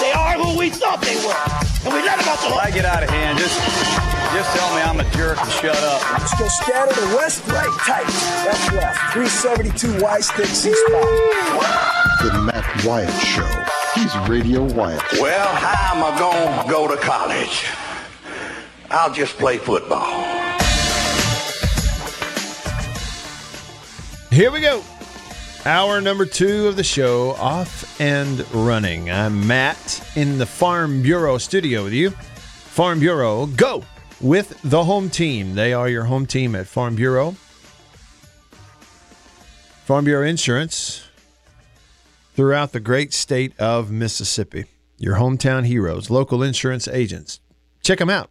They are who we thought they were. And we let them off the hook. I get out of hand, just just tell me I'm a jerk and shut up. Let's go scatter the west, right, tight. That's left. 372 Y stick C spot. The Matt Wyatt Show. He's Radio Wyatt. Well, how am I going to go to college? I'll just play football. Here we go. Hour number two of the show, off and running. I'm Matt in the Farm Bureau studio with you. Farm Bureau, go with the home team. They are your home team at Farm Bureau. Farm Bureau Insurance throughout the great state of Mississippi. Your hometown heroes, local insurance agents. Check them out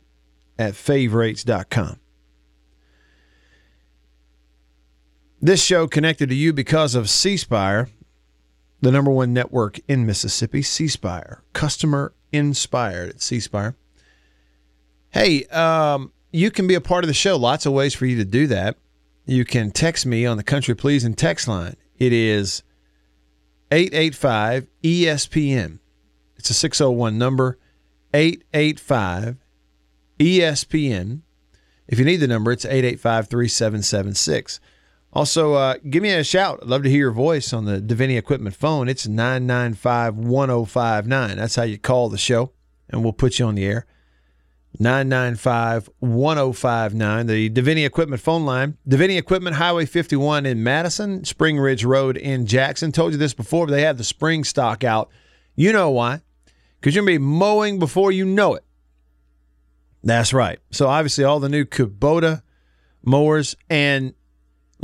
at favrates.com. This show connected to you because of C Spire, the number one network in Mississippi. C Spire, customer inspired at C Spire. Hey, um, you can be a part of the show. Lots of ways for you to do that. You can text me on the Country Pleasing text line. It is 885 ESPN. It's a 601 number, 885 ESPN. If you need the number, it's 885 3776. Also, uh, give me a shout. I'd love to hear your voice on the Deviney Equipment phone. It's 995 1059. That's how you call the show, and we'll put you on the air. 995 1059, the Deviney Equipment phone line. Deviney Equipment, Highway 51 in Madison, Spring Ridge Road in Jackson. Told you this before, but they have the spring stock out. You know why? Because you're going to be mowing before you know it. That's right. So, obviously, all the new Kubota mowers. And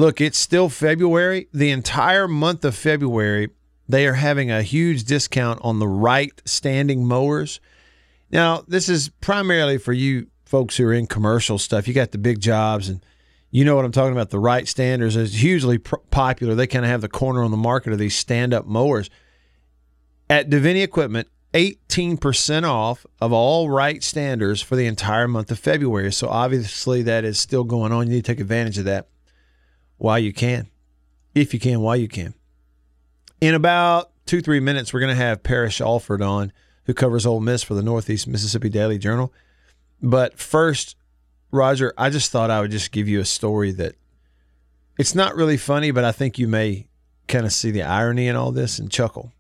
look, it's still February. The entire month of February, they are having a huge discount on the Wright standing mowers. Now, this is primarily for you folks who are in commercial stuff. You got the big jobs, and you know what I'm talking about. The Wright Standers is hugely popular. They kind of have the corner on the market of these stand up mowers. At Deviney Equipment, 18% off of all Wright Standers for the entire month of February. So obviously, that is still going on. You need to take advantage of that while you can, if you can, while you can. In about two, three minutes, we're going to have Parrish Alford on who covers Ole Miss for the Northeast Mississippi Daily Journal. But first, Roger, I just thought I would just give you a story that it's not really funny, but I think you may kind of see the irony in all this and chuckle.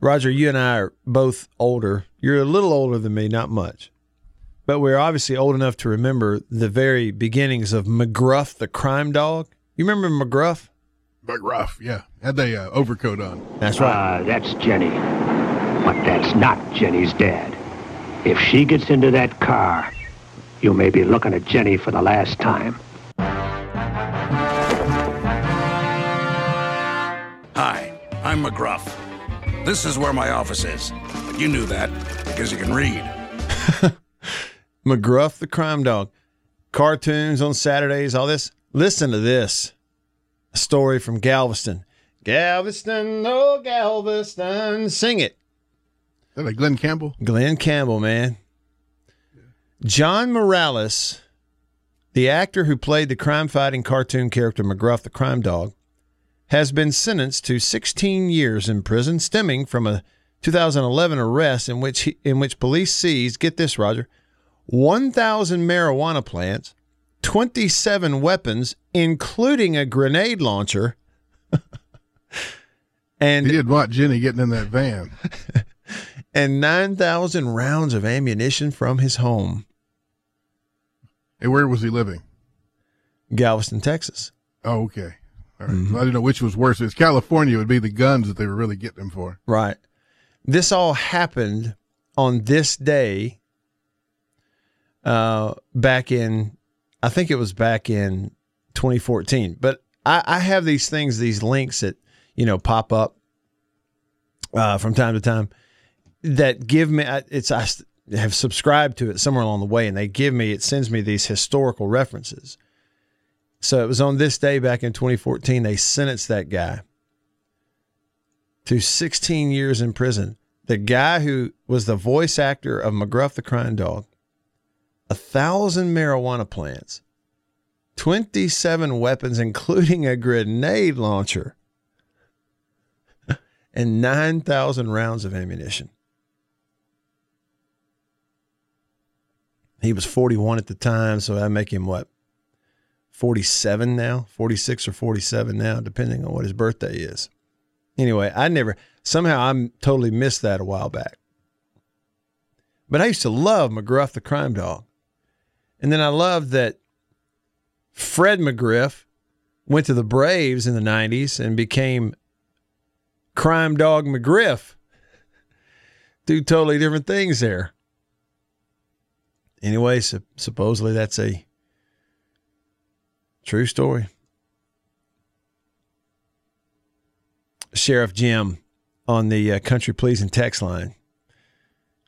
Roger, you and I are both older. You're a little older than me, not much. But we're obviously old enough to remember the very beginnings of McGruff the crime dog. You remember McGruff? McGruff, yeah. Had the uh, overcoat on. That's right. Ah, that's Jenny. But that's not Jenny's dad. If she gets into that car, you may be looking at Jenny for the last time. Hi, I'm McGruff. This is where my office is. You knew that because you can read. McGruff the crime dog. Cartoons on Saturdays, all this. Listen to this. A story from Galveston. Galveston, oh Galveston. Sing it. Is that like Glen Campbell? Glen Campbell, man. John Morales, the actor who played the crime fighting cartoon character McGruff the crime dog, has been sentenced to 16 years in prison stemming from a 2011 arrest in which he, in which police seized, get this Roger, 1,000 marijuana plants, 27 weapons including a grenade launcher. and He did want Jenny getting in that van. and 9,000 rounds of ammunition from his home, Hey, where was he living? Galveston, Texas. Oh, okay. All right. Mm-hmm. I didn't know which was worse. It's California, would be the guns that they were really getting him for. Right. This all happened on this day uh, back in, I think it was back in 2014. But I, I have these things, these links that, you know, pop up uh, from time to time. that give me it's I have subscribed to it somewhere along the way, and they give me it sends me these historical references. So it was on this day back in 2014 they sentenced that guy to 16 years in prison. The guy who was the voice actor of McGruff the Crime Dog, a thousand marijuana plants, 27 weapons, including a grenade launcher, and 9,000 rounds of ammunition. He was 41 at the time, so I make him what? 47 now, 46 or 47 now, depending on what his birthday is. Anyway, I never, somehow I totally missed that a while back. But I used to love McGruff the crime dog. And then I love that Fred McGriff went to the Braves in the 90s and became Crime Dog McGriff. Two totally different things there. Anyway, so supposedly that's a true story. Sheriff Jim on the uh, country pleasing text line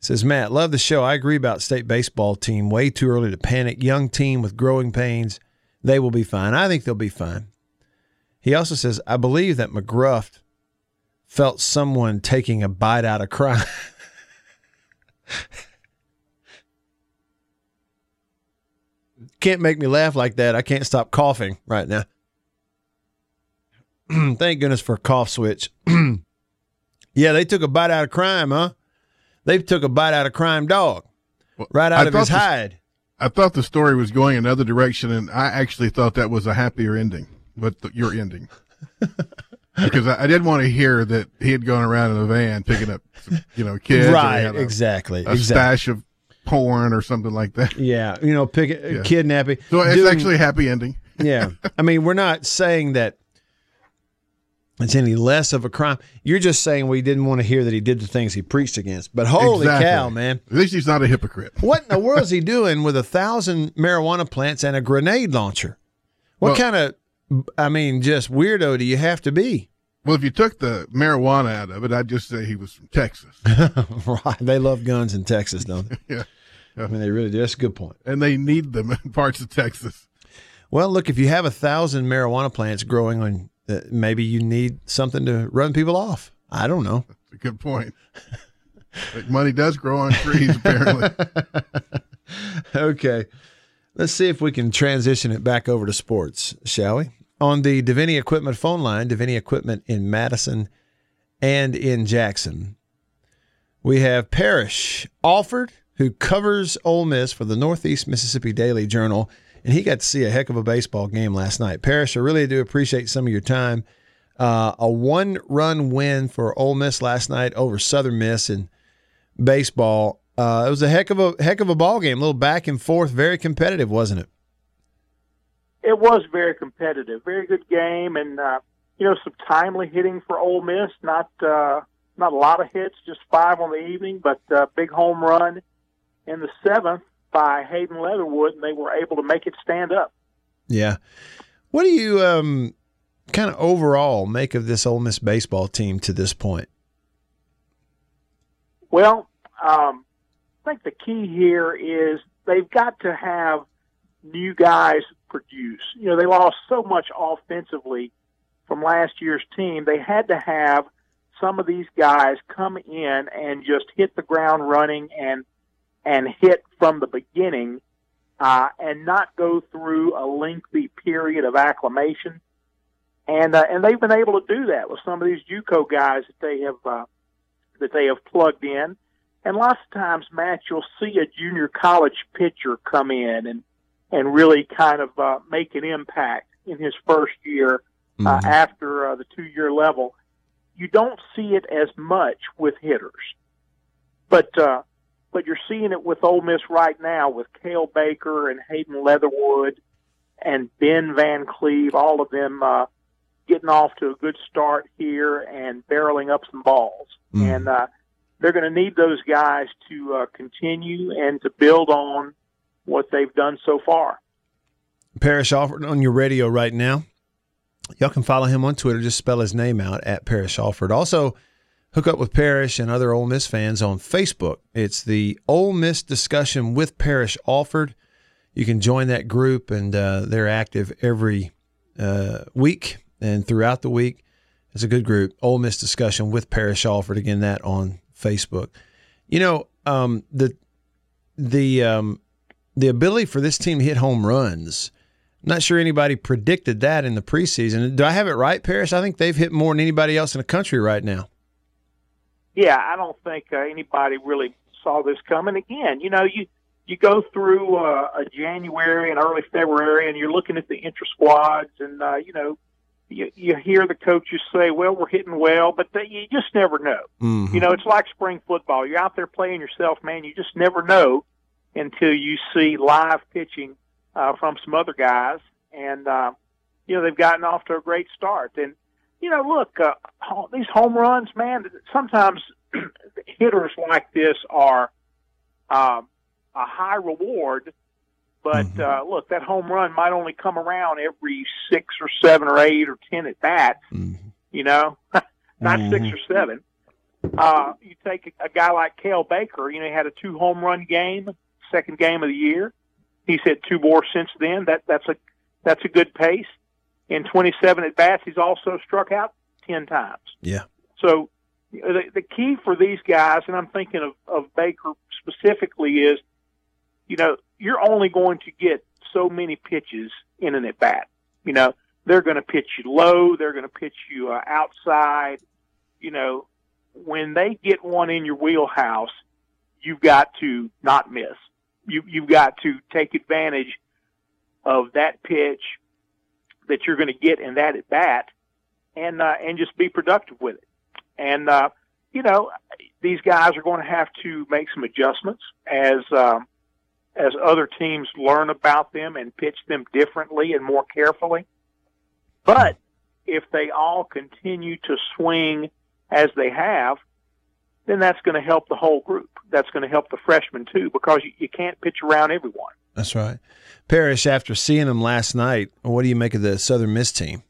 says Matt, love the show. I agree about state baseball team. Way too early to panic. Young team with growing pains. They will be fine. I think they'll be fine. He also says, I believe that McGruff felt someone taking a bite out of crime. can't make me laugh like that. I can't stop coughing right now. Thank goodness for a cough switch. yeah, they took a bite out of crime, huh? They took a bite out of crime dog right out I of his the- hide. I thought the story was going another direction, and I actually thought that was a happier ending. But the, your ending, because I, I didn't want to hear that he had gone around in a van picking up, some, you know, kids. Right, a- exactly, A exactly. stash of porn or something like that. Yeah, you know, pick uh, Yeah. kidnapping. So it's Doing- actually a happy ending. yeah. I mean, we're not saying that it's any less of a crime. You're just saying we didn't want to hear that he did the things he preached against. But holy Exactly. cow, man. At least he's not a hypocrite. What in the world is he doing with a thousand marijuana plants and a grenade launcher? What Well- kind of, I mean, just weirdo do you have to be? Well, if you took the marijuana out of it, I'd just say he was from Texas. right. They love guns in Texas, don't they? yeah. I mean, they really do. That's a good point. And they need them in parts of Texas. Well, look, if you have a thousand marijuana plants growing on, uh, maybe you need something to run people off. I don't know. That's a good point. Like money does grow on trees, apparently. okay. Let's see if we can transition it back over to sports, shall we? On the Deviney Equipment phone line, Deviney Equipment in Madison and in Jackson, we have Parrish Alford, who covers Ole Miss for the Northeast Mississippi Daily Journal, and he got to see a heck of a baseball game last night. Parrish, I really do appreciate some of your time. Uh, a one-run win for Ole Miss last night over Southern Miss in baseball. Uh, it was a heck of a heck of a ball game, a little back and forth, very competitive, wasn't it? it was very competitive, very good game, and uh, you know some timely hitting for Ole Miss. Not uh, not a lot of hits, just five on the evening, but uh, big home run in the seventh by Hayden Leatherwood, and they were able to make it stand up. Yeah. What do you um, kind of overall make of this Ole Miss baseball team to this point? Well, um, I think the key here is they've got to have new guys produce. You know, they lost so much offensively from last year's team. They had to have some of these guys come in and just hit the ground running and and hit from the beginning, uh, and not go through a lengthy period of acclimation. And uh, and they've been able to do that with some of these JUCO guys that they have uh, that they have plugged in. And lots of times, Matt, you'll see a junior college pitcher come in and and really kind of uh, make an impact in his first year uh, after uh, the two year level. You don't see it as much with hitters, but uh, but you're seeing it with Ole Miss right now with Cael Baker and Hayden Leatherwood and Ben Van Cleve, all of them uh, getting off to a good start here and barreling up some balls. And uh, they're going to need those guys to uh, continue and to build on what they've done so far. Parrish Alford on your radio right now. Y'all can follow him on Twitter. Just spell his name out at Parrish Alford. Also, hook up with Parrish and other Ole Miss fans on Facebook. It's the Ole Miss discussion with Parrish Alford. You can join that group, and uh, they're active every uh, week and throughout the week. It's a good group. Ole Miss discussion with Parrish Alford. Again, that on Facebook. You know, um, the the um, the ability for this team to hit home runs. I'm not sure anybody predicted that in the preseason. Do I have it right, Parrish? I think they've hit more than anybody else in the country right now. Yeah, I don't think uh, anybody really saw this coming. Again, you know, you you go through uh, a January and early February, and you're looking at the intra squads, and uh, you know, you, you hear the coaches say, "Well, we're hitting well," but they, you just never know. Mm-hmm. You know, it's like spring football. You're out there playing yourself, man. You just never know until you see live pitching uh, from some other guys, and uh, you know they've gotten off to a great start. And you know, look, uh, these home runs, man. Sometimes hitters like this are um, a high reward, but Mm-hmm. uh, look, that home run might only come around every six or seven or eight or ten at bats. Mm-hmm. You know, not six or seven. Uh, you take a, a guy like Cael Baker. You know, he had a two home run game, second game of the year. He's hit two more since then. That that's a that's a good pace. In 27 at bats, he's also struck out 10 times. Yeah. So the, the key for these guys, and I'm thinking of, of Baker specifically, is you know you're only going to get so many pitches in an at bat. You know they're going to pitch you low, they're going to pitch you uh, outside. You know when they get one in your wheelhouse, you've got to not miss. You you've got to take advantage of that pitch that you're going to get in that at bat, and uh, and just be productive with it. And uh, you know, these guys are going to have to make some adjustments as um, as other teams learn about them and pitch them differently and more carefully. But if they all continue to swing as they have, then that's going to help the whole group. That's going to help the freshmen too, because you, you can't pitch around everyone. That's right. Parrish, after seeing them last night, what do you make of the Southern Miss team?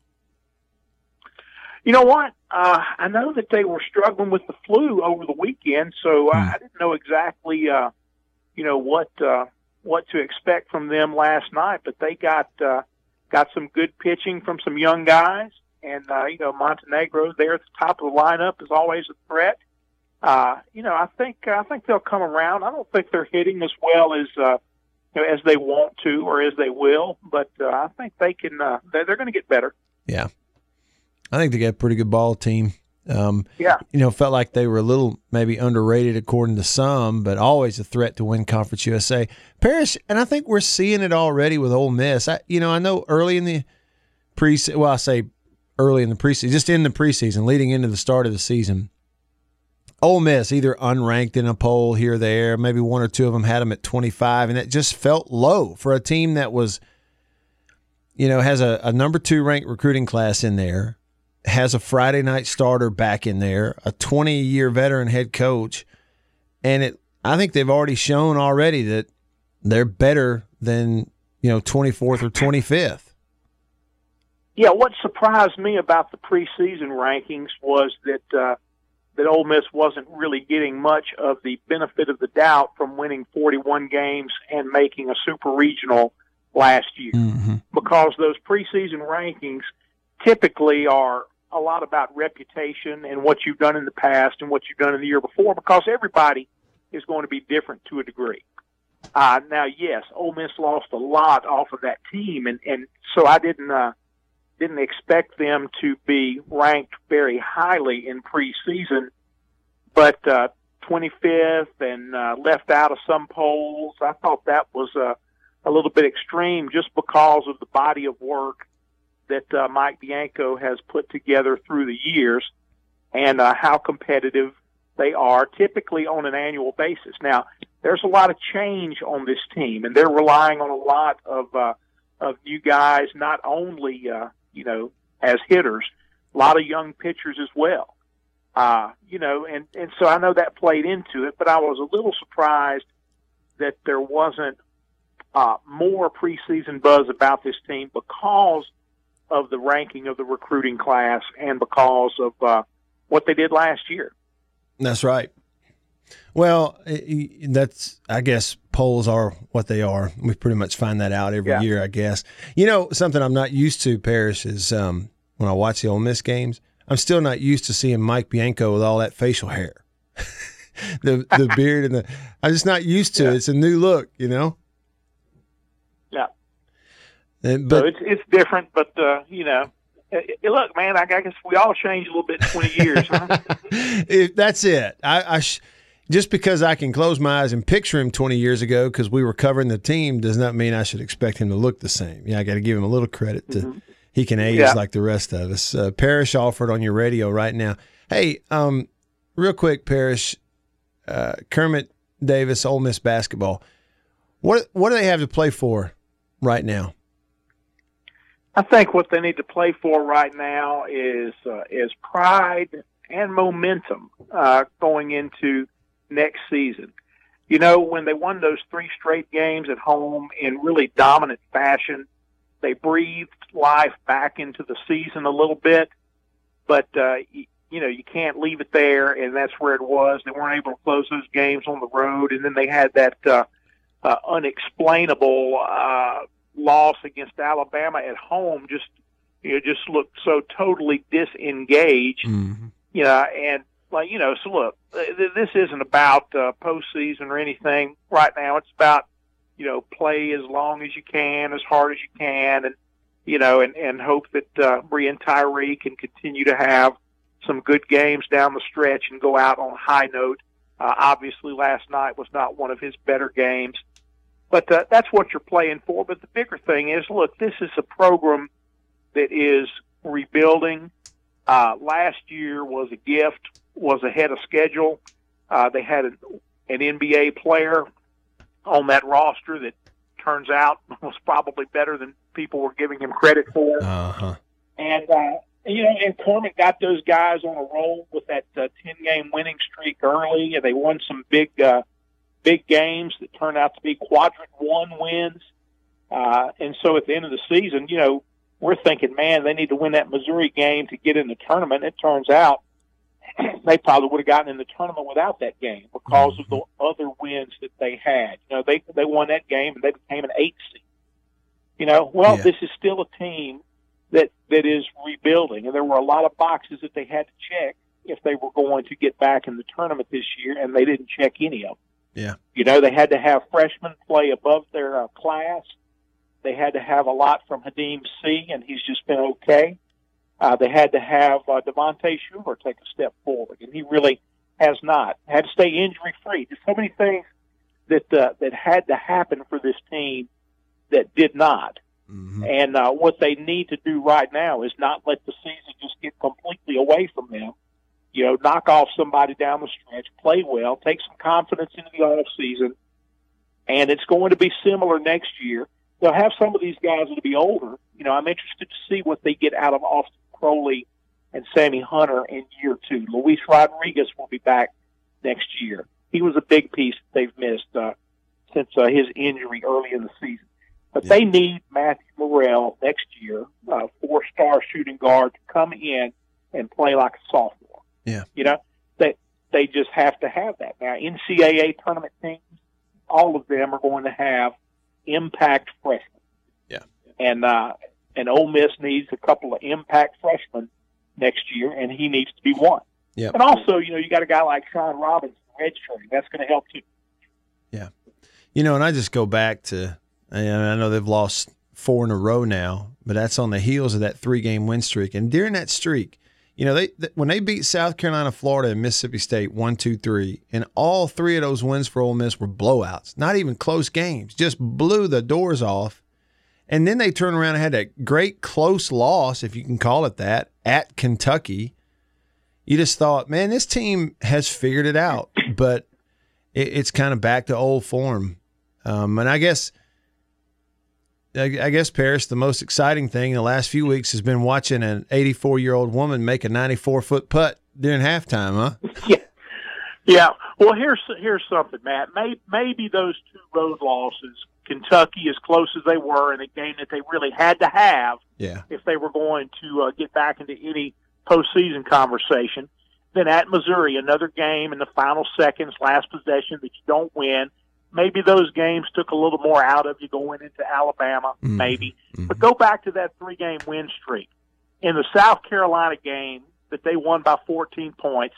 You know what? Uh, I know that they were struggling with the flu over the weekend, so I, I didn't know exactly, uh, you know, what uh, what to expect from them last night. But they got uh, got some good pitching from some young guys, and uh, you know, Montenegro there at the top of the lineup is always a threat. Uh, you know, I think I think they'll come around. I don't think they're hitting as well as uh, you know, as they want to or as they will, but uh, I think they can. Uh, they're, they're going to get better. Yeah. I think they got a pretty good ball team. Um, Yeah. You know, felt like they were a little maybe underrated according to some, but always a threat to win Conference USA. Parrish, and I think we're seeing it already with Ole Miss. I, you know, I know early in the pre, well, I say early in the preseason, just in the preseason, leading into the start of the season. Ole Miss either unranked in a poll here or there, maybe one or two of them had them at 25, and it just felt low for a team that was, you know, has a, a number two ranked recruiting class in there, has a Friday night starter back in there, a 20 year veteran head coach, and it. I think they've already shown already that they're better than you know 24th or 25th. Yeah, what surprised me about the preseason rankings was that uh, that Ole Miss wasn't really getting much of the benefit of the doubt from winning 41 games and making a super regional last year, because those preseason rankings typically are a lot about reputation and what you've done in the past and what you've done in the year before, because everybody is going to be different to a degree. Uh, now, yes, Ole Miss lost a lot off of that team, and and so I didn't. Uh, didn't expect them to be ranked very highly in preseason, but uh, 25th and uh, left out of some polls. I thought that was a little bit extreme just because of the body of work that uh, Mike Bianco has put together through the years and uh, how competitive they are typically on an annual basis. Now, there's a lot of change on this team, and they're relying on a lot of uh, of new guys, not only uh, you know as hitters, a lot of young pitchers as well. Uh, you know, and and so I know that played into it, but I was a little surprised that there wasn't uh, more preseason buzz about this team because of the ranking of the recruiting class and because of uh, what they did last year. That's right. Well, that's I guess polls are what they are. We pretty much find that out every Yeah. year, I guess. You know, something I'm not used to, Parrish, is um, when I watch the Ole Miss games. I'm still not used to seeing Mike Bianco with all that facial hair, the the beard and the. I'm just not used to it. It's a new look, you know. Yeah. And- so it's it's different, but uh, you know, eh, eh, look, man, I guess we all change a little bit in 20 years. Huh? If that's it. I, I sh- just because I can close my eyes and picture him 20 years ago because we were covering the team does not mean I should expect him to look the same. Yeah, I got to give him a little credit to he can age Yeah. like the rest of us. Uh, Parrish Alford on your radio right now. Hey, um, real quick, Parrish, uh, Kermit Davis, Ole Miss basketball. What what do they have to play for right now? I think what they need to play for right now is uh, is pride and momentum uh, going into next season. You know, when they won those three straight games at home in really dominant fashion, they breathed life back into the season a little bit. But uh, you, you know, you can't leave it there, and that's where it was. They weren't able to close those games on the road, and then they had that uh, uh, unexplainable uh, loss against Alabama at home. Just you know, just looked so totally disengaged. You know, and like you know, so look, th- th- this isn't about uh, postseason or anything right now. It's about you know, play as long as you can, as hard as you can, and you know, and and hope that uh, Breein Tyree can continue to have some good games down the stretch and go out on a high note. Uh, obviously, last night was not one of his better games, but uh, that's what you're playing for. But the bigger thing is, look, this is a program that is rebuilding. Uh, last year was a gift, was ahead of schedule. Uh, they had an, an NBA player on that roster that turns out was probably better than people were giving him credit for. Uh huh. And uh, you know, and Kermit got those guys on a roll with that uh, ten game winning streak early, and they won some big, uh, big games that turned out to be quadrant one wins. Uh, and so at the end of the season, you know, we're thinking, man, they need to win that Missouri game to get in the tournament. It turns out they probably would have gotten in the tournament without that game because of the other wins that they had. You know, they they won that game and they became an eight seed. You know, well, Yeah. this is still a team that that is rebuilding, and there were a lot of boxes that they had to check if they were going to get back in the tournament this year, and they didn't check any of them. Yeah. You know, they had to have freshmen play above their uh, class. They had to have a lot from Khadim Sy, and he's just been okay. Uh, they had to have uh, Devontae Shuler take a step forward, and he really has not. Had to stay injury free. There's so many things that uh, that had to happen for this team that did not. And uh, what they need to do right now is not let the season just get completely away from them. You know, knock off somebody down the stretch, play well, take some confidence into the off season, and it's going to be similar next year. They'll have some of these guys that'll be older. You know, I'm interested to see what they get out of Austin Crowley and Sammy Hunter in year two. Luis Rodriguez will be back next year. He was a big piece that they've missed uh, since uh, his injury early in the season. But they need Matthew Murrell next year, uh, four-star shooting guard, to come in and play like a sophomore. Yeah. You know, they they just have to have that. Now, NCAA tournament teams, all of them are going to have impact freshmen. Yeah. And uh, and Ole Miss needs a couple of impact freshmen next year, and he needs to be one. Yep. And also, you know, you got a guy like Sean Robinson redshirting. That's going to help too. Yeah. You know, and I just go back to, and I know they've lost four in a row now, but that's on the heels of that three game win streak. And during that streak, you know, they, th- when they beat South Carolina, Florida, and Mississippi State one, two, three, and all three of those wins for Ole Miss were blowouts, not even close games, just blew the doors off. And then they turned around and had a great close loss, if you can call it that, at Kentucky. You just thought, man, this team has figured it out, but it, it's kind of back to old form. Um, and I guess, I, I guess, Parrish, the most exciting thing in the last few weeks has been watching an 84 year old woman make a 94 foot putt during halftime, huh? Yeah. Well, here's here's something, Matt. May, maybe those two road losses, Kentucky, as close as they were in a game that they really had to have Yeah. if they were going to uh, get back into any postseason conversation. Then at Missouri, another game in the final seconds, last possession that you don't win. Maybe those games took a little more out of you going into Alabama, Mm-hmm. maybe. But go back to that three game win streak. In the South Carolina game that they won by 14 points,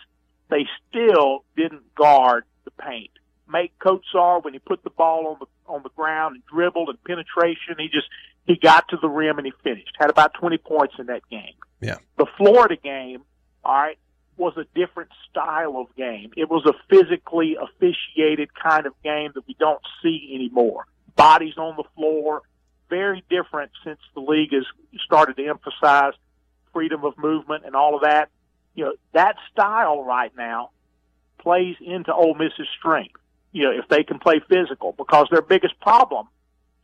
they still didn't guard the paint. Maik Kotsar when he put the ball on the on the ground and dribbled and penetration, he just he got to the rim and he finished. Had about 20 points in that game. Yeah. The Florida game, all right, was a different style of game. It was a physically officiated kind of game that we don't see anymore. Bodies on the floor, very different since the league has started to emphasize freedom of movement and all of that. You know, that style right now plays into Ole Miss's strength. You know, if they can play physical, because their biggest problem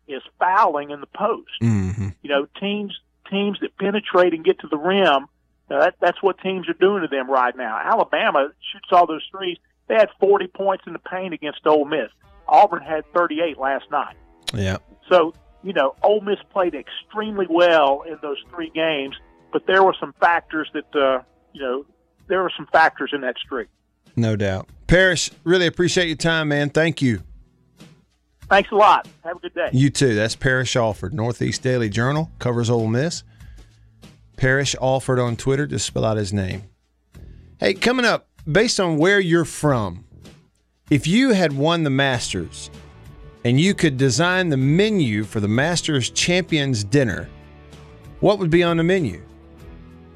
is fouling in the post. Mm-hmm. You know, teams teams that penetrate and get to the rim, that, that's what teams are doing to them right now. Alabama shoots all those threes. They had 40 points in the paint against Ole Miss. Auburn had 38 last night. Yeah. So, you know, Ole Miss played extremely well in those three games, but there were some factors that, uh, you know, there were some factors in that streak. No doubt. Parrish, really appreciate your time, man. Thank you. Thanks a lot. Have a good day. You too. That's Parrish Alford, Northeast Daily Journal, covers Ole Miss. Parrish Alford on Twitter, just spell out his name. Hey, coming up, based on where you're from, if you had won the Masters and you could design the menu for the Masters Champions Dinner, what would be on the menu?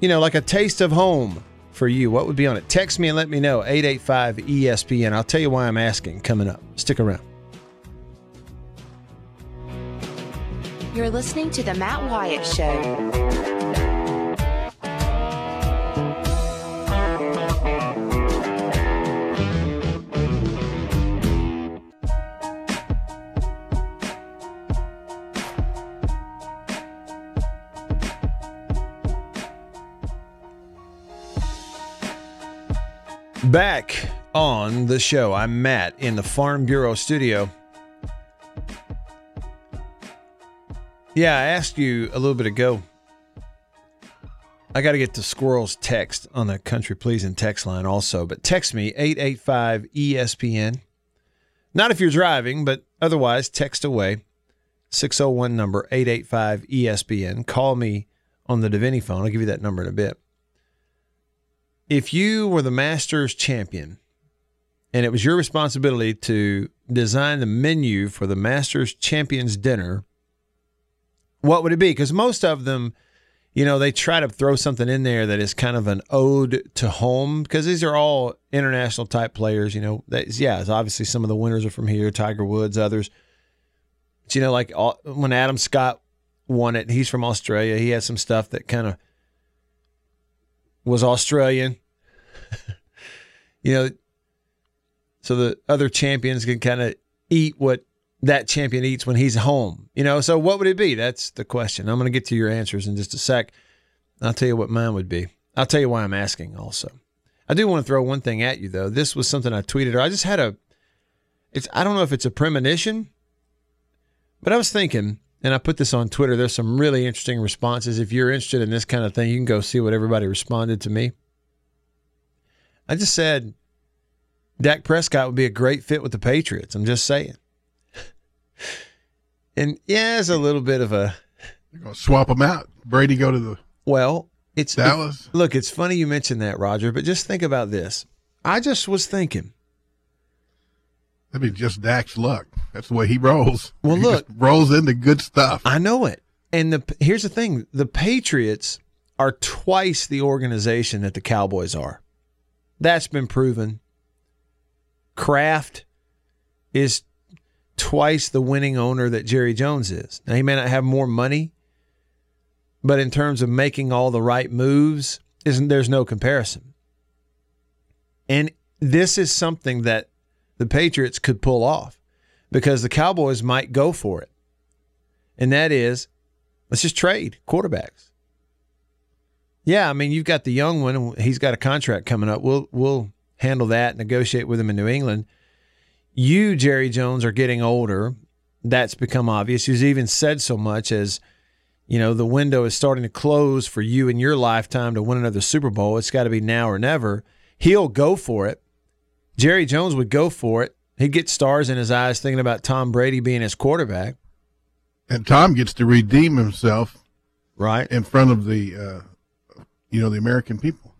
You know, like a taste of home for you. What would be on it? Text me and let me know. 885 ESPN. I'll tell you why I'm asking coming up. Stick around. You're listening to The Matt Wyatt Show. Back on the show, I'm Matt in the Farm Bureau studio. Yeah, I asked you a little bit ago. I got to get the Squirrel's text on the Country Pleasing text line also, but text me 885 ESPN. Not if you're driving, but otherwise, text away 601 number 885 ESPN. Call me on the Deviney phone. I'll give you that number in a bit. If you were the Masters champion and it was your responsibility to design the menu for the Masters Champions dinner, what would it be? Because most of them, you know, they try to throw something in there that is kind of an ode to home because these are all international type players. You know, yeah, obviously some of the winners are from here, Tiger Woods, others. But, you know, like all, when Adam Scott won it, he's from Australia. He had some stuff that kind of was Australian. You know, so the other champions can kind of eat what that champion eats when he's home. You know, so what would it be? That's the question. I'm going to get to your answers in just a sec. I'll tell you what mine would be. I'll tell you why I'm asking also. I do want to throw one thing at you though. This was something I tweeted or I just had a it's I don't know if it's a premonition, but I was thinking and I put this on Twitter. There's some really interesting responses. If you're interested in this kind of thing, you can go see what everybody responded to me. I just said Dak Prescott would be a great fit with the Patriots. I'm just saying. And yeah, it's a little bit of a They're gonna swap them out. Brady go to the well, it's Dallas. it- look, it's funny you mentioned that, Roger, but just think about this. I just was thinking. That'd be just Dak's luck. That's the way he rolls. Well, He look. rolls into good stuff. I know it. And the here's the thing: the Patriots are twice the organization that the Cowboys are. That's been proven. Kraft is twice the winning owner that Jerry Jones is. Now he may not have more money, but in terms of making all the right moves, isn't there's no comparison. And this is something that the Patriots could pull off because the Cowboys might go for it. And that is let's just trade quarterbacks. Yeah, I mean, you've got the young one and he's got a contract coming up. We'll we'll handle that, negotiate with him in New England. You, Jerry Jones, are getting older. That's become obvious. He's even said so much as, you know, the window is starting to close for you in your lifetime to win another Super Bowl. It's got to be now or never. He'll go for it. Jerry Jones would go for it. He'd get stars in his eyes thinking about Tom Brady being his quarterback. And Tom gets to redeem himself right in front of the, uh, you know, the American people.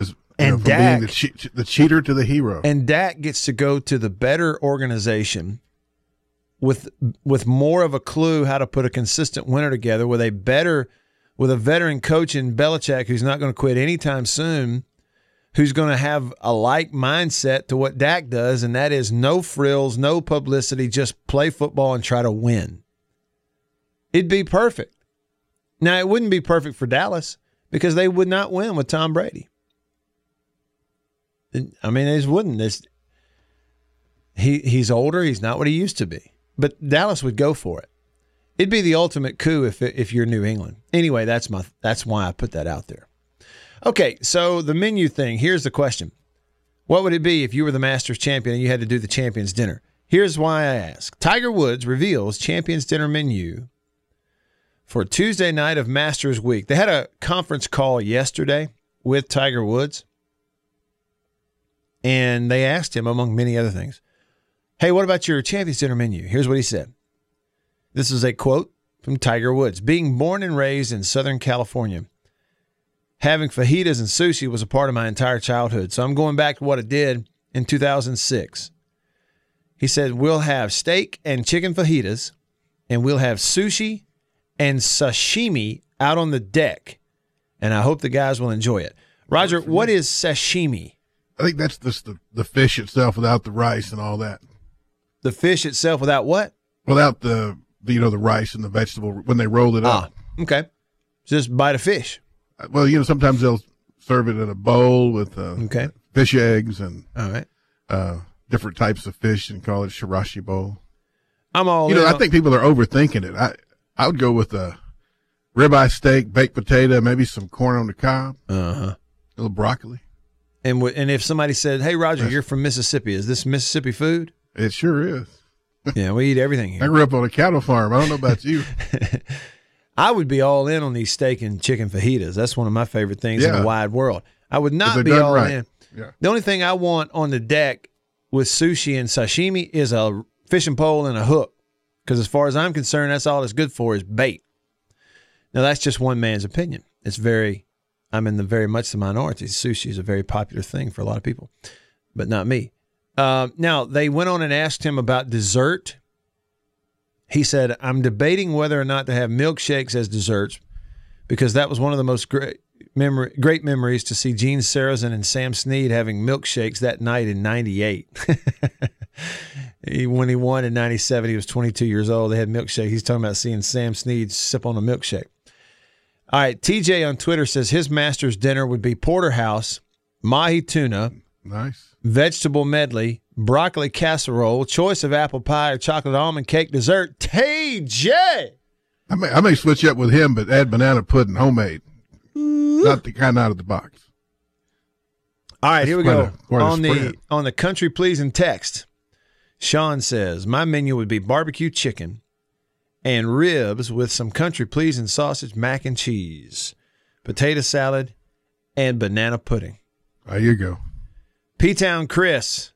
As, And know, from Dak- being the, che- the cheater to the hero. And Dak gets to go to the better organization with with more of a clue how to put a consistent winner together with a better with a veteran coach in Belichick who's not going to quit anytime soon, who's going to have a like mindset to what Dak does, and that is no frills, no publicity, just play football and try to win. It'd be perfect. Now it wouldn't be perfect for Dallas because they would not win with Tom Brady. I mean, they just wouldn't. It's, he he's older. He's not what he used to be. But Dallas would go for it. It'd be the ultimate coup if if you're New England. Anyway, that's my that's why I put that out there. Okay, so the menu thing. Here's the question: What would it be if you were the Masters champion and you had to do the Champions Dinner? Here's why I ask. Tiger Woods reveals Champions Dinner menu for Tuesday night of Masters Week. They had a conference call yesterday with Tiger Woods, and they asked him, among many other things, Hey, what about your Champions Dinner menu? Here's what he said. This is a quote from Tiger Woods. Being born and raised in Southern California, having fajitas and sushi was a part of my entire childhood. So I'm going back to what it did in 2006. He said, We'll have steak and chicken fajitas, and we'll have sushi and sashimi out on the deck. And I hope the guys will enjoy it. Roger, what is sashimi? I think that's just the, the fish itself without the rice and all that. The fish itself without what? Without the, the you know the rice and the vegetable when they roll it up. Ah, okay. Just bite a fish. Well, you know sometimes they'll serve it in a bowl with uh, Okay. fish eggs and All right. uh, different types of fish and call it chirashi bowl. I'm all you know, I think people are overthinking it. I I would go with a ribeye steak, baked potato, maybe some corn on the cob, uh-huh. a little broccoli. And w- and if somebody said, "Hey, Roger, you're from Mississippi. Is this Mississippi food?" It sure is. yeah, we eat everything here. I grew up on a cattle farm. I don't know about you. I would be all in on these steak and chicken fajitas. That's one of my favorite things in the wide world. I would not be all right. in. Yeah. The only thing I want on the deck with sushi and sashimi is a fishing pole and a hook. Because as far as I'm concerned, that's all it's good for is bait. Now that's just one man's opinion. It's very, I'm in the very much the minority. Sushi is a very popular thing for a lot of people, but not me. Uh, now they went on and asked him about dessert. He said, "I'm debating whether or not to have milkshakes as desserts because that was one of the most great memory, great memories to see Gene Sarazen and Sam Snead having milkshakes that night in '98. he, when he won in '97, he was 22 years old. They had milkshake. He's talking about seeing Sam Snead sip on a milkshake. All right, TJ on Twitter says his master's dinner would be porterhouse, mahi tuna, Nice. vegetable medley, broccoli casserole, choice of apple pie or chocolate almond cake dessert. TJ. I may I may switch up with him, but add banana pudding, homemade, not the kind out of the box. All right, here we go. a- a on the spread. on the country pleasing text, Sean says my menu would be barbecue chicken and ribs with some country pleasing sausage, mac and cheese, potato salad, and banana pudding. There you go. P Town Chris,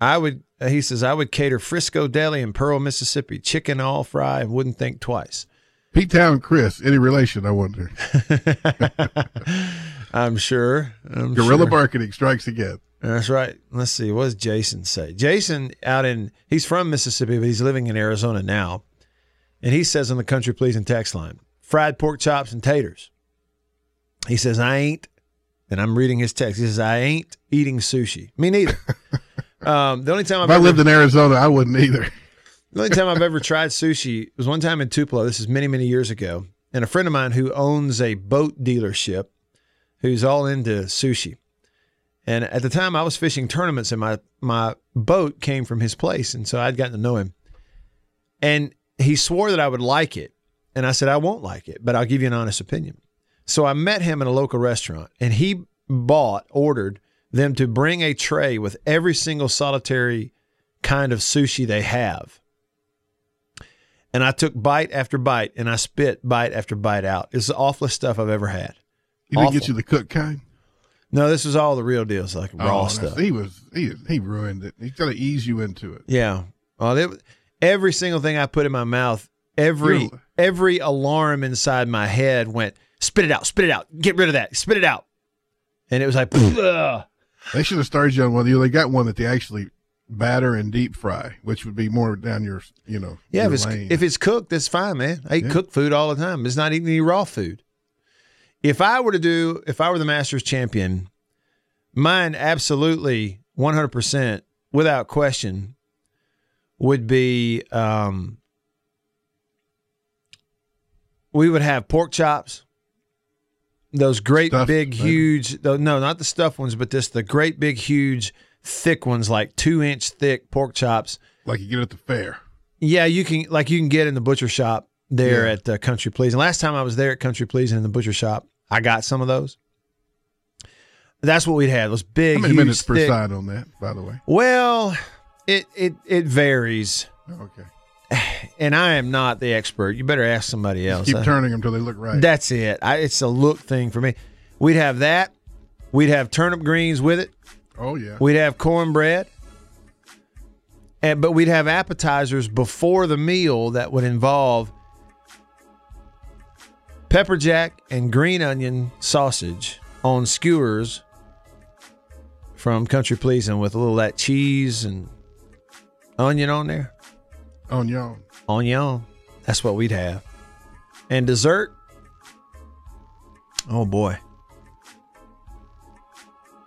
I would. He says I would cater Frisco Deli in Pearl, Mississippi, chicken all fry and wouldn't think twice. P Town Chris, any relation? I wonder. I'm sure. I'm Guerrilla sure. marketing strikes again. That's right. Let's see. What does Jason say? Jason out in he's from Mississippi, but he's living in Arizona now. And he says on the country pleasing text line, fried pork chops and taters. He says, I ain't, and I'm reading his text. He says, I ain't eating sushi. Me neither. um, the only time I've If I ever, lived in Arizona, I wouldn't either. the only time I've ever tried sushi was one time in Tupelo. This is many, many years ago. And a friend of mine who owns a boat dealership who's all into sushi. And at the time I was fishing tournaments and my, my boat came from his place. And so I'd gotten to know him. And he swore that I would like it. And I said, I won't like it, but I'll give you an honest opinion. So I met him in a local restaurant and he bought, ordered them to bring a tray with every single solitary kind of sushi they have. And I took bite after bite and I spit bite after bite out. It's the awfulest stuff I've ever had. You didn't Awful. get you the cook kind. No, this was all the real deals, like raw Oh, stuff. He was he he ruined it. He's got to ease you into it. Yeah. Well, it, every single thing I put in my mouth, every You're- every alarm inside my head went, spit it out, spit it out, get rid of that, spit it out. And it was like, ugh. They should have started you on one. You—they got one that they actually batter and deep fry, which would be more down your you know yeah, if it's lane. if it's cooked, that's fine, man. I eat Yeah. cooked food all the time. It's not eating any raw food. If I were to do, if I were the Masters champion, mine absolutely 100% without question would be um, we would have pork chops those great Stuffed, big maybe? huge no not the stuffed ones but just the great big huge thick ones like two inch thick pork chops like you get at the fair. yeah you can like you can get in the butcher shop there Yeah. at uh, country pleasing last time i was there at country pleasing in the butcher shop i got some of those that's what we'd have those big How many huge, minutes per thick- side on that, by the way? well it it it varies Okay. and i am not the expert you better ask somebody else Keep I- turning them until they look right. That's it. I, it's a look thing for me. We'd have that. We'd have turnip greens with it. oh yeah. We'd have cornbread. And but we'd have appetizers before the meal that would involve pepper jack and green onion sausage on skewers from Country Pleasing with a little of that cheese and onion on there. on y'all. Onion. That's what we'd have. And dessert. Oh boy.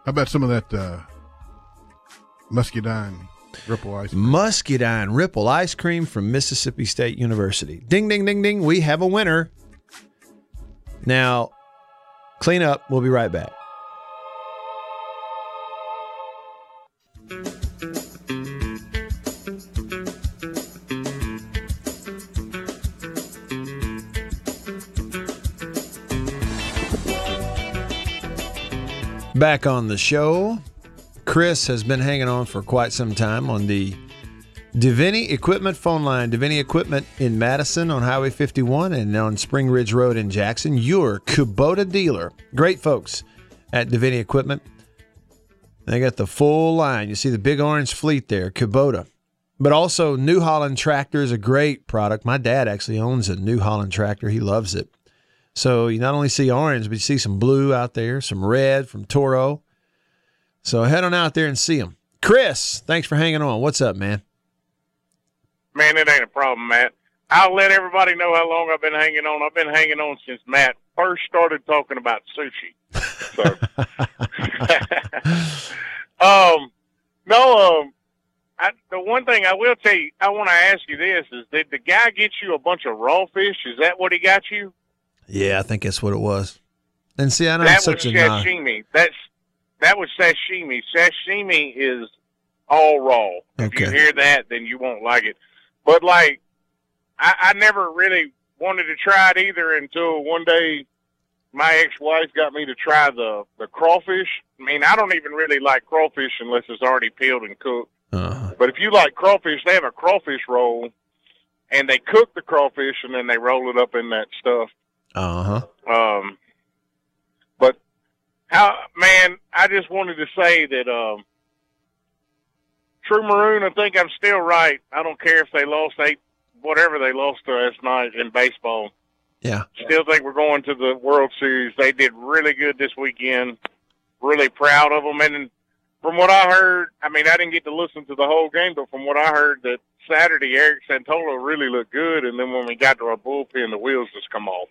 How about some of that uh, muscadine ripple ice? Muscadine Ripple ice cream from Mississippi State University. Ding, ding, ding, ding. We have a winner. Now, clean up. We'll be right back. Back on the show. Chris has been hanging on for quite some time on the Deviney Equipment phone line. Deviney Equipment in Madison on Highway 51 and on Spring Ridge Road in Jackson. Your Kubota dealer. Great folks at Deviney Equipment. They got the full line. You see the big orange fleet there, Kubota. But also, New Holland Tractor is a great product. My dad actually owns a New Holland tractor. He loves it. So you not only see orange, but you see some blue out there, some red from Toro. So head on out there and see them. Chris, thanks for hanging on. What's up, man? Man, it ain't a problem, Matt. I'll let everybody know how long I've been hanging on. I've been hanging on since Matt first started talking about sushi. So, um, no, um, I, the one thing I will tell you, I want to ask you this: is did the guy get you a bunch of raw fish? Is that what he got you? Yeah, I think that's what it was. And see, I know that such was a sashimi. That's that was sashimi. Sashimi is all raw. Okay. If you hear that, then you won't like it. But like, I, I never really wanted to try it either until one day my ex-wife got me to try the the crawfish. I mean, I don't even really like crawfish unless it's already peeled and cooked. Uh-huh. But if you like crawfish, they have a crawfish roll, and they cook the crawfish and then they roll it up in that stuff. Uh huh. Um, but how, man, I just wanted to say that, um, True Maroon, I think I'm still right. I don't care if they lost eight, whatever they lost last night in baseball. Yeah. Still think we're going to the World Series. They did really good this weekend. Really proud of them. And from what I heard, I mean, I didn't get to listen to the whole game, but from what I heard, that Saturday Eric Cerantola really looked good. And then when we got to our bullpen, the wheels just come off.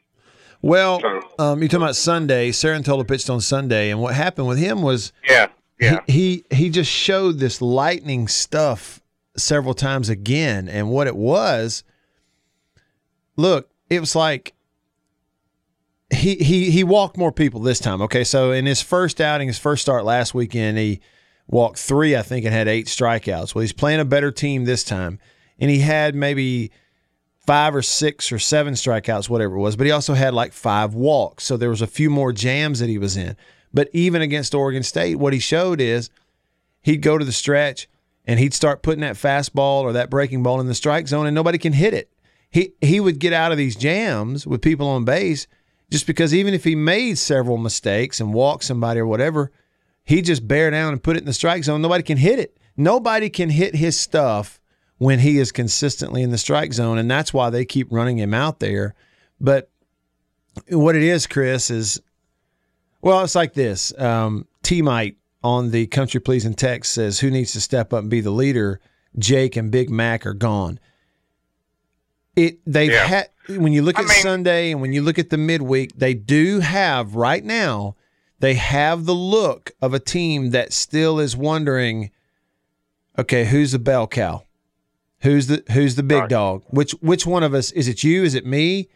Well, um, you're talking about Sunday. Cerantola pitched on Sunday, and what happened with him was Yeah, yeah. he, he he just showed this lightning stuff several times again, and what it was. Look, it was like he he he walked more people this time. Okay, so in his first outing, his first start last weekend, he walked three, I think, and had eight strikeouts. Well, he's playing a better team this time, and he had maybe five or six or seven strikeouts, whatever it was. But he also had like five walks, so there was a few more jams that he was in. But even against Oregon State, what he showed is he'd go to the stretch and he'd start putting that fastball or that breaking ball in the strike zone, and nobody can hit it. He he would get out of these jams with people on base just because even if he made several mistakes and walked somebody or whatever, he just bear down and put it in the strike zone. Nobody can hit it. Nobody can hit his stuff when he is consistently in the strike zone, and that's why they keep running him out there. But what it is, Chris, is well, it's like this. Um, T Mite on the Country Pleasing text says, "Who needs to step up and be the leader?" Jake and Big Mac are gone. It they've Yeah. had when you look I at mean- Sunday and when you look at the midweek, they do have right now. They have the look of a team that still is wondering, okay, who's the bell cow? Who's the who's the big dog? Which which one of us is it? You? Is it me?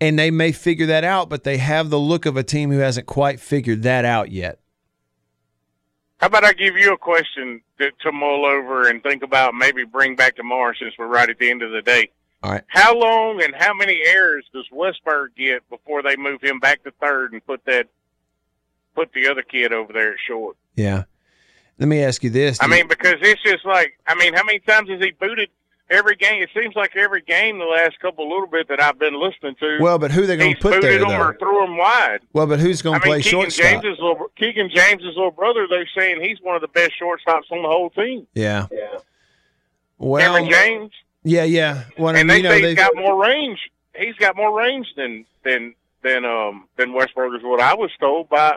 And they may figure that out, but they have the look of a team who hasn't quite figured that out yet. How about I give you a question to, to mull over and think about, maybe bring back tomorrow since we're right at the end of the day. All right. How long and how many errors does Westburg get before they move him back to third and put that put the other kid over there at short? Yeah. Let me ask you this. I mean, because it's just like I mean, how many times has he booted every game? It seems like every game the last couple little bit that I've been listening to. Well, but who they gonna put there, them though? or threw them wide. well, but who's going I to mean, play Keegan shortstop? James's little Keegan James's little brother. They're saying he's one of the best shortstops on the whole team. Yeah. Well, Kamren James, yeah, yeah. Well, and they you know, say he's they've- got more range. He's got more range than than than um than Westburg is what I was told by.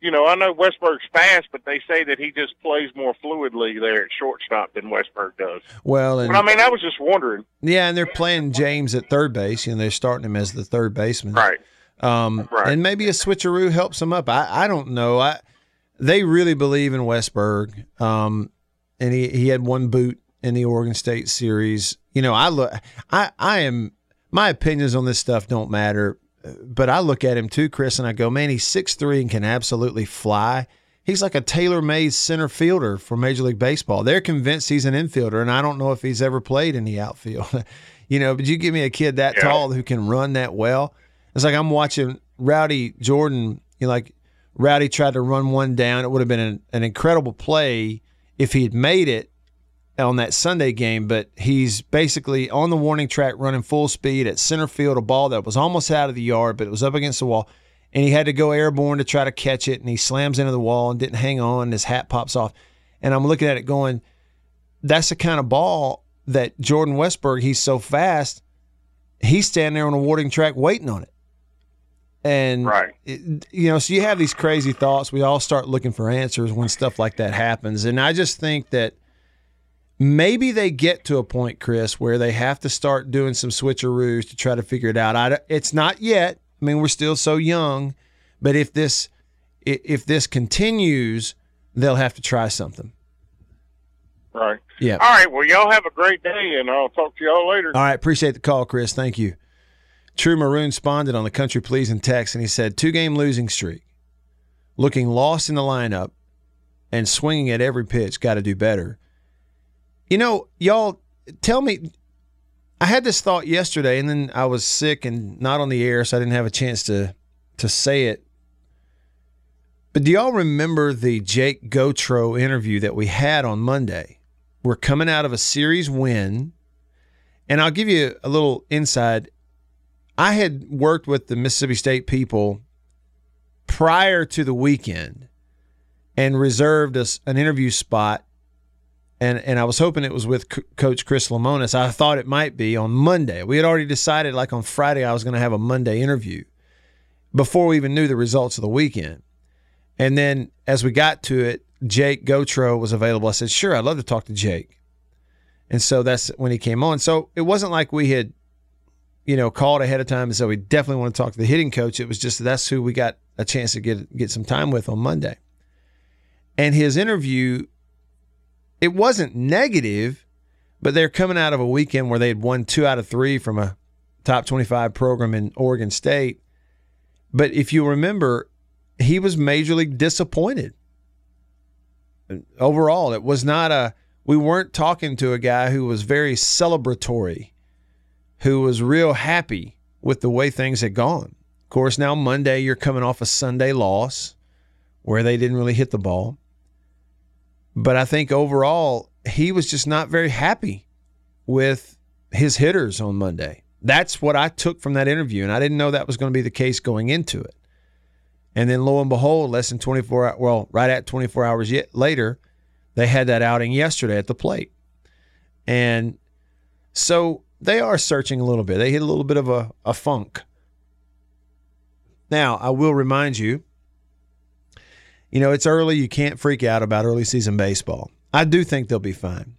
You know, I know Westburg's fast, but they say that he just plays more fluidly there at shortstop than Westburg does. well, and But I mean, I was just wondering. yeah, and they're playing James at third base. You know, they're starting him as the third baseman. Right. Um, Right. And maybe a switcheroo helps him up. I, I don't know. I they really believe in Westburg. Um, and he, he had one boot in the Oregon State series. You know, I look. I I am my opinions on this stuff don't matter, but I look at him too, Chris, and I go, man, he's six three and can absolutely fly. He's like a tailor-made center fielder for Major League Baseball. They're convinced he's an infielder, and I don't know if he's ever played in the outfield. you know, but you give me a kid that Yeah. tall who can run that well. It's like I'm watching Rowdy Jordan. You know, like Rowdy tried to run one down. It would have been an, an incredible play if he had made it on that Sunday game. But he's basically on the warning track, running full speed at center field, a ball that was almost out of the yard, but it was up against the wall, and he had to go airborne to try to catch it, and he slams into the wall and didn't hang on. And his hat pops off, and I'm looking at it going, "That's the kind of ball that Jordan Westburg. He's so fast." He's standing there on a warning track waiting on it. And Right. it- you know, so you have these crazy thoughts. We all start looking for answers when stuff like that happens. And I just think that maybe they get to a point, Chris, where they have to start doing some switcheroos to try to figure it out. I, it's not yet. I mean, we're still so young, but if this if this continues, they'll have to try something. Right. Yeah. All right. Well, y'all have a great day, and I'll talk to y'all later. All right, appreciate the call, Chris. Thank you. True Maroon responded on the country pleasing text, and he said, two game losing streak, looking lost in the lineup, and swinging at every pitch. Got to do better. You know, y'all tell me. I had this thought yesterday, and then I was sick and not on the air, so I didn't have a chance to to say it. But do y'all remember the Jake Gautreau interview that we had on Monday? We're coming out of a series win. And I'll give you a little inside. I had worked with the Mississippi State people prior to the weekend and reserved us an interview spot. And, and I was hoping it was with C- Coach Chris Lemonis. I thought it might be on Monday. We had already decided, like on Friday, I was going to have a Monday interview before we even knew the results of the weekend. And then as we got to it, Jake Gautreau was available. I said, sure, I'd love to talk to Jake. And so that's when he came on. So it wasn't like we had, you know, called ahead of time and said we definitely want to talk to the hitting coach. It was just that's who we got a chance to get get some time with on Monday. And his interview, it wasn't negative, but they're coming out of a weekend where they had won two out of three from a top 25 program in Oregon State. But if you remember, he was majorly disappointed. Overall, it was not a, we weren't talking to a guy who was very celebratory, who was real happy with the way things had gone. Of course, now Monday, you're coming off a Sunday loss where they didn't really hit the ball. But I think overall, he was just not very happy with his hitters on Monday. That's what I took from that interview. And I didn't know that was going to be the case going into it. And then lo and behold, less than 24 hours, well, right at 24 hours yet later, they had that outing yesterday at the plate. And so they are searching a little bit. They hit a little bit of a, a funk. Now, I will remind you, you know, it's early. You can't freak out about early season baseball. I do think they'll be fine.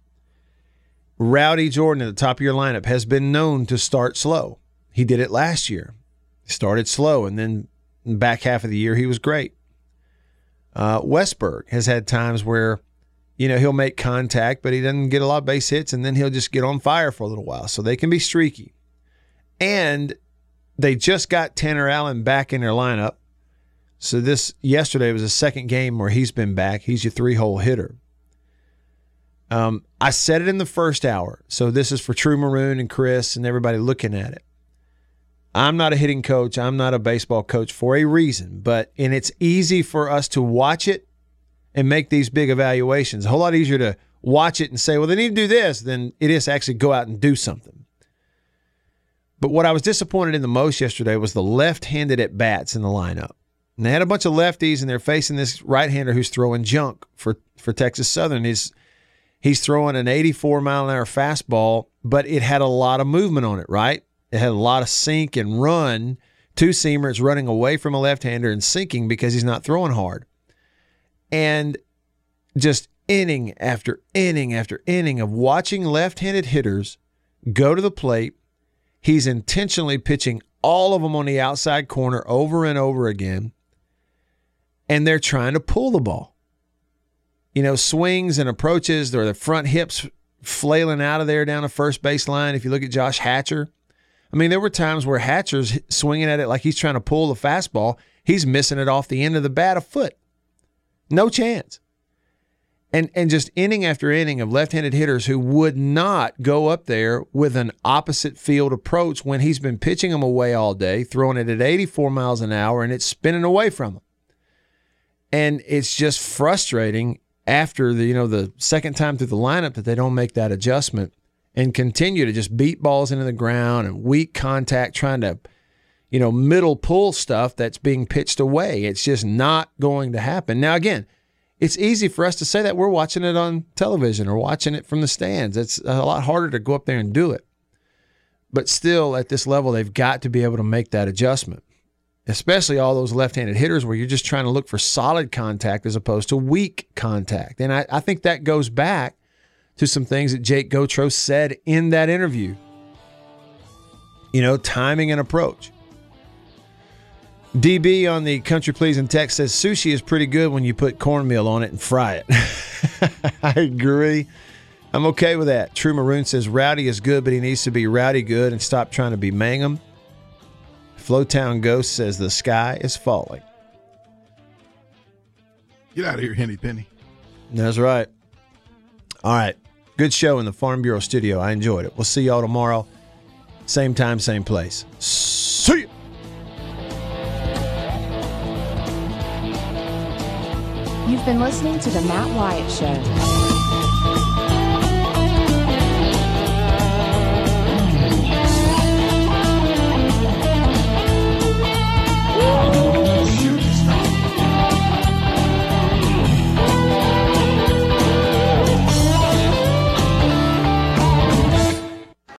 Rowdy Jordan at the top of your lineup has been known to start slow. He did it last year. Started slow, and then back half of the year, he was great. Uh, Westburg has had times where, you know, he'll make contact, but he doesn't get a lot of base hits, and then he'll just get on fire for a little while. So they can be streaky. And they just got Tanner Allen back in their lineup. So this yesterday was the second game where he's been back. He's your three hole hitter. Um, I said it in the first hour. So this is for True Maroon and Chris and everybody looking at it. I'm not a hitting coach. I'm not a baseball coach for a reason, but and it's easy for us to watch it and make these big evaluations. A whole lot easier to watch it and say, well, they need to do this than it is to actually go out and do something. But what I was disappointed in the most yesterday was the left-handed at bats in the lineup. And they had a bunch of lefties, and they're facing this right-hander who's throwing junk for for Texas Southern. He's he's throwing an 84 mile an hour fastball, but it had a lot of movement on it. Right, it had a lot of sink and run. Two seamers running away from a left-hander and sinking because he's not throwing hard, and just inning after inning after inning of watching left-handed hitters go to the plate He's intentionally pitching all of them on the outside corner over and over again. And they're trying to pull the ball. You know, swings and approaches, or the front hips flailing out of there down the first base line. If you look at Josh Hatcher, I mean, there were times where Hatcher's swinging at it like he's trying to pull the fastball. He's missing it off the end of the bat a foot. No chance and and just inning after inning of left-handed hitters who would not go up there with an opposite field approach when he's been pitching them away all day, throwing it at 84 miles an hour, and it's spinning away from them. And it's just frustrating after the you know the second time through the lineup that they don't make that adjustment and continue to just beat balls into the ground and weak contact trying to you know middle pull stuff that's being pitched away. It's just not going to happen. Now again it's easy for us to say that we're watching it on television or watching it from the stands. It's a lot harder to go up there and do it. But still, at this level, they've got to be able to make that adjustment, especially all those left handed hitters where you're just trying to look for solid contact as opposed to weak contact. And I, I think that goes back to some things that Jake Gautreau said in that interview. You know, timing and approach. DB on the country pleasing text says sushi is pretty good when you put cornmeal on it and fry it. I agree. I'm okay with that. True Maroon says Rowdy is good, but he needs to be rowdy good and stop trying to be Mangum. Flowtown Ghost says the sky is falling. Get out of here, Henny Penny. That's right. All right. Good show in the Farm Bureau studio. I enjoyed it. We'll see y'all tomorrow. Same time, same place. See you. You've been listening to The Matt Wyatt Show.